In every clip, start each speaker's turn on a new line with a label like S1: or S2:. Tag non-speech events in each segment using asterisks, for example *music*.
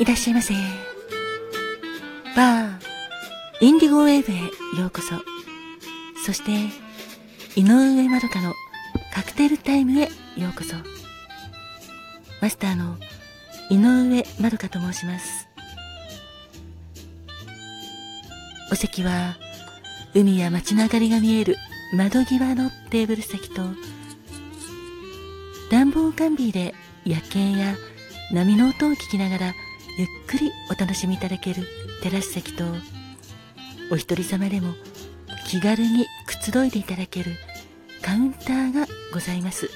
S1: いらっしゃいませ。バー、インディゴウェーブへようこそ。そして、井上まどかのカクテルタイムへようこそ。マスターの井上まどかと申します。お席は、海や街の明かりが見える窓際のテーブル席と、暖房完備で夜景や波の音を聞きながらゆっくりお楽しみいただけるテラス席とお一人様でも気軽にくつろいでいただけるカウンターがございます。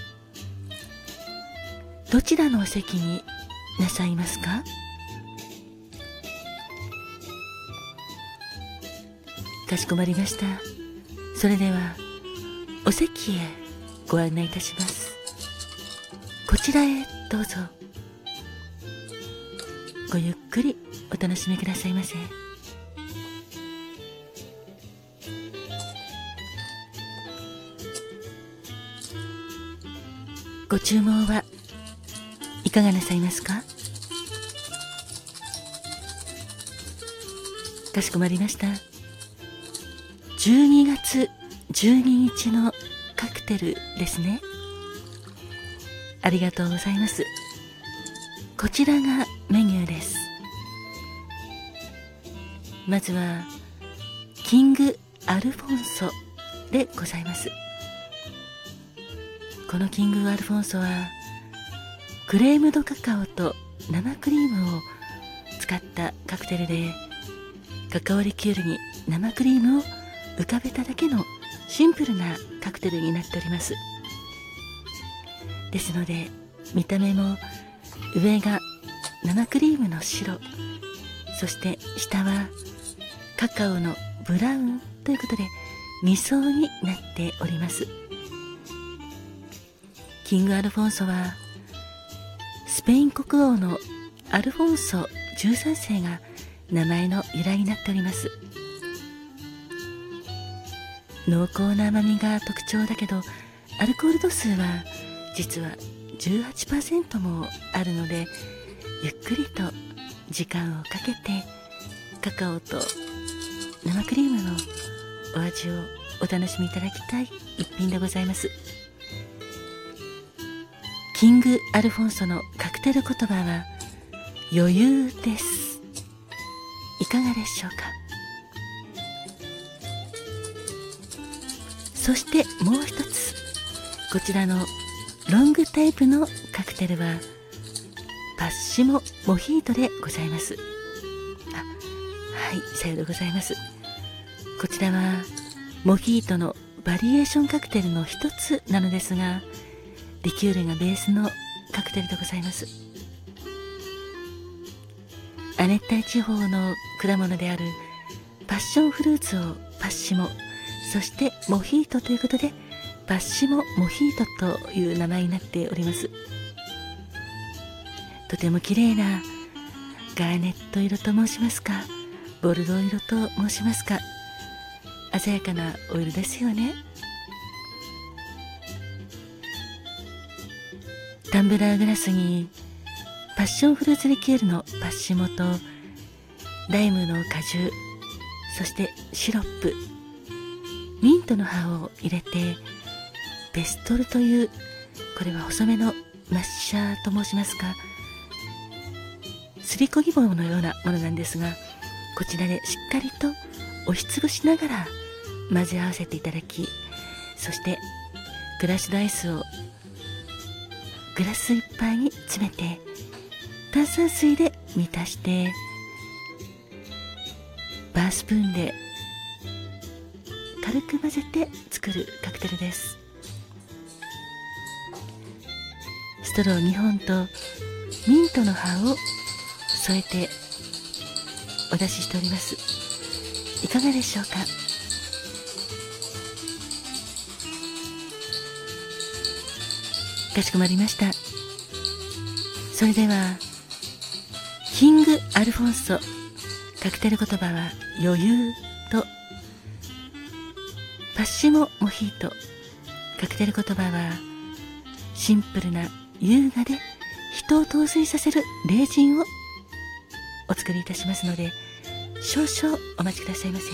S1: どちらのお席になさいますか？かしこまりました。それではお席へご案内いたします。こちらへどうぞ。ごゆっくりお楽しみくださいませ。ご注文はいかがなさいますか？かしこまりました。12月12日のカクテルですね。ありがとうございます。こちらがメニューです。まずはキングアルフォンソでございます。このキングアルフォンソはクレームドカカオと生クリームを使ったカクテルでカカオリキュールに生クリームを浮かべただけのシンプルなカクテルになっております。ですので見た目も上が生クリームの白。そして下はカカオのブラウンということで2層になっております。キングアルフォンソはスペイン国王のアルフォンソ13世が名前の由来になっております。濃厚な甘みが特徴だけどアルコール度数は実は18%もあるのでゆっくりと時間をかけてカカオと生クリームのお味をお楽しみいただきたい一品でございます。キング・アルフォンソのカクテル言葉は余裕です。いかがでしょうか？そしてもう一つこちらのロングタイプのカクテルはパッシモモヒートでございます。あはいさようでございます。こちらはモヒートのバリエーションカクテルの一つなのですがリキュールがベースのカクテルでございます。亜熱帯地方の果物であるパッションフルーツをパッシモそしてモヒートということでバッシモ・モヒートという名前になっております。とても綺麗なガーネット色と申しますか。ボルドー色と申しますか。鮮やかなお色ですよね。タンブラーグラスにパッションフルーツリキュールのパッシモとライムの果汁そしてシロップミントの葉を入れてベストルというこれは細めのマッシャーと申しますかすりこぎ棒のようなものなんですがこちらでしっかりと押しつぶしながら混ぜ合わせていただきそしてグラスドアイスをグラスいっぱいに詰めて炭酸水で満たしてバースプーンで軽く混ぜて作るカクテルです。ストロー2本とミントの葉を添えてお出ししております。いかがでしょうか？かしこまりました。それではキング・アルフォンソカクテル言葉は余裕とパッシモ・モヒートカクテル言葉はシンプルな優雅で人を陶酔させる霊人をお作りいたしますので少々お待ちくださいませ。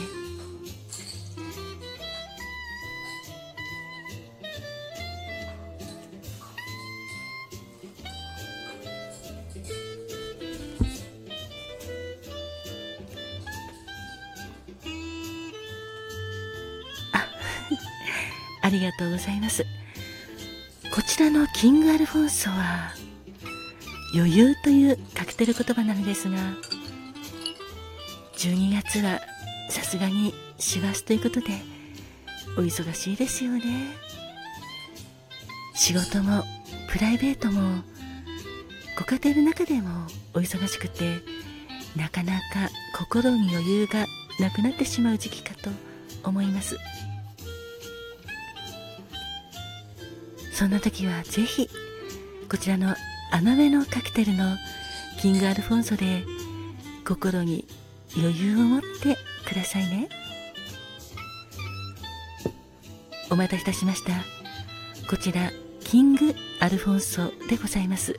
S1: あ *laughs* りがとうございますらのキングアルフォンソは余裕というカクテル言葉なのですが12月はさすがに師走ということでお忙しいですよね。仕事もプライベートもご家庭の中でもお忙しくてなかなか心に余裕がなくなってしまう時期かと思います。そんな時はぜひこちらの甘めのカクテルのキングアルフォンソで心に余裕を持ってくださいね。お待たせいたしました。こちらキングアルフォンソでございます。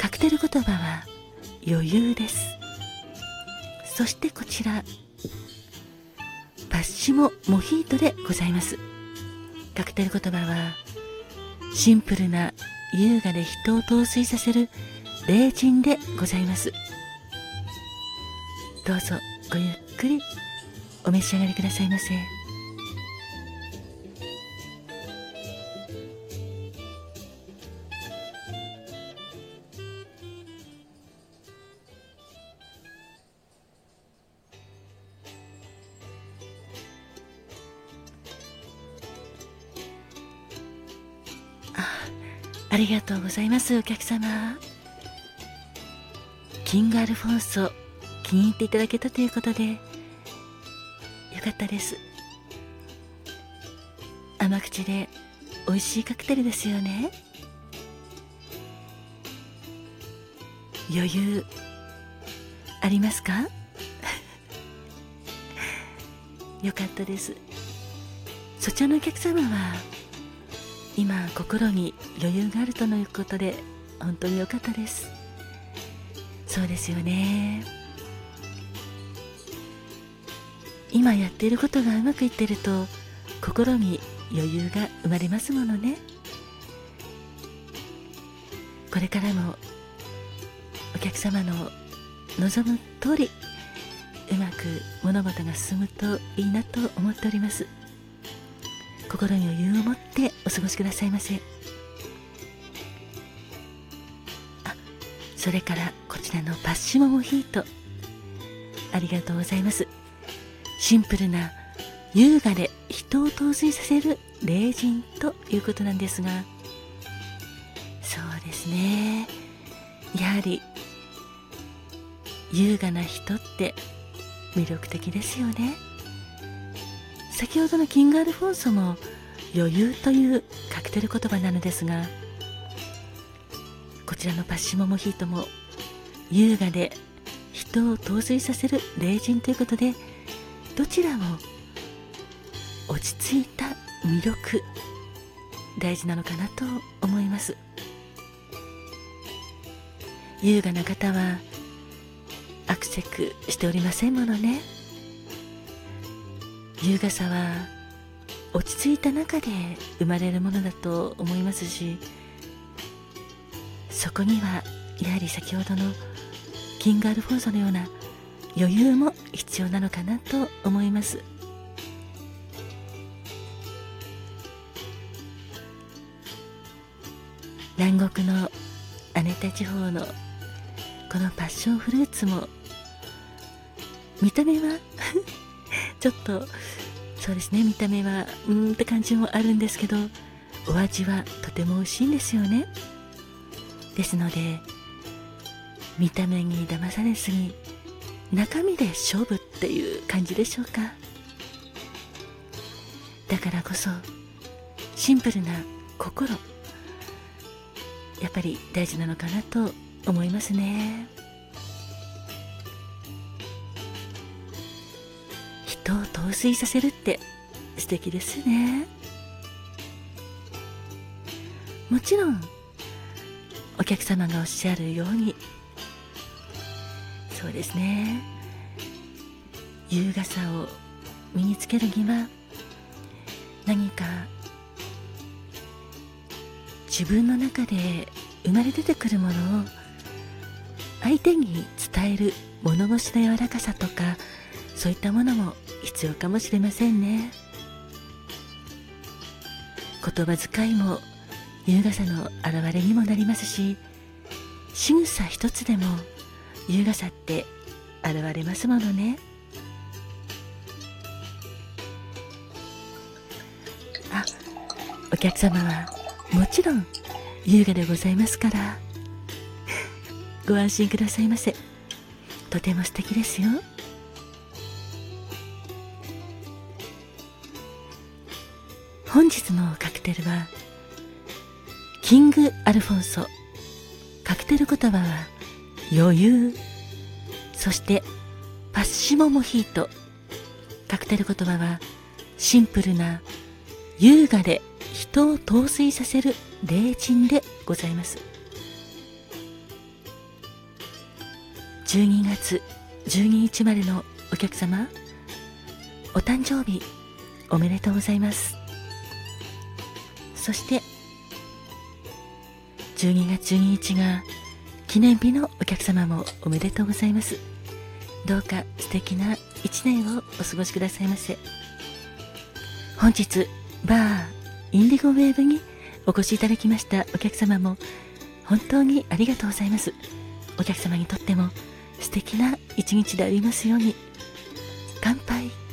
S1: カクテル言葉は余裕です。そしてこちらパッシモモヒートでございます。カクテル言葉はシンプルな優雅で人を陶酔させる霊人でございます。どうぞごゆっくりお召し上がりくださいませ。ありがとうございますお客様。キングアルフォンソ気に入っていただけたということでよかったです。甘口で美味しいカクテルですよね。余裕ありますか？*laughs* よかったです。そちらのお客様は今心に余裕があるとのいうことで本当に良かったです。そうですよね。今やっていることがうまくいってると心に余裕が生まれますものね。これからもお客様の望む通りうまく物事が進むといいなと思っております。心に余裕を持ってお過ごしくださいませ。あそれからこちらのパッシモモヒート。ありがとうございます。シンプルな優雅で人を陶酔させる霊人ということなんですが。そうですね。やはり優雅な人って魅力的ですよね。先ほどのキングアルフォンソも余裕というカクテル言葉なのですがこちらのパッシモモヒートも優雅で人を陶酔させる霊人ということでどちらも落ち着いた魅力大事なのかなと思います。優雅な方はアクセクしておりませんものね。優雅さは落ち着いた中で生まれるものだと思いますしそこにはやはり先ほどのキングアルフォンソのような余裕も必要なのかなと思います。南国の亜熱地方のこのパッションフルーツも見た目は？ちょっとそうですね見た目はうーんって感じもあるんですけどお味はとても美味しいんですよね。ですので見た目に騙されずに中身で勝負っていう感じでしょうか。だからこそシンプルな心やっぱり大事なのかなと思いますね。人を陶酔させるって素敵ですね。もちろんお客様がおっしゃるようにそうですね。優雅さを身につけるには何か自分の中で生まれ出てくるものを相手に伝える物腰の柔らかさとかそういったものも必要かもしれませんね。言葉遣いも優雅さの表れにもなりますし仕草一つでも優雅さって現れますものね。あお客様はもちろん優雅でございますからご安心くださいませ。とても素敵ですよ。本日のカクテルはキングアルフォンソ。カクテル言葉は余裕。そしてパッシモモヒート。カクテル言葉はシンプルな優雅で人を陶酔させる霊鎮でございます。12月12日までのお客様お誕生日おめでとうございます。そして12月12日が記念日のお客様もおめでとうございます。どうか素敵な一年をお過ごしくださいませ。本日バーインディゴウェーブにお越しいただきましたお客様も本当にありがとうございます。お客様にとっても素敵な一日でありますように。乾杯。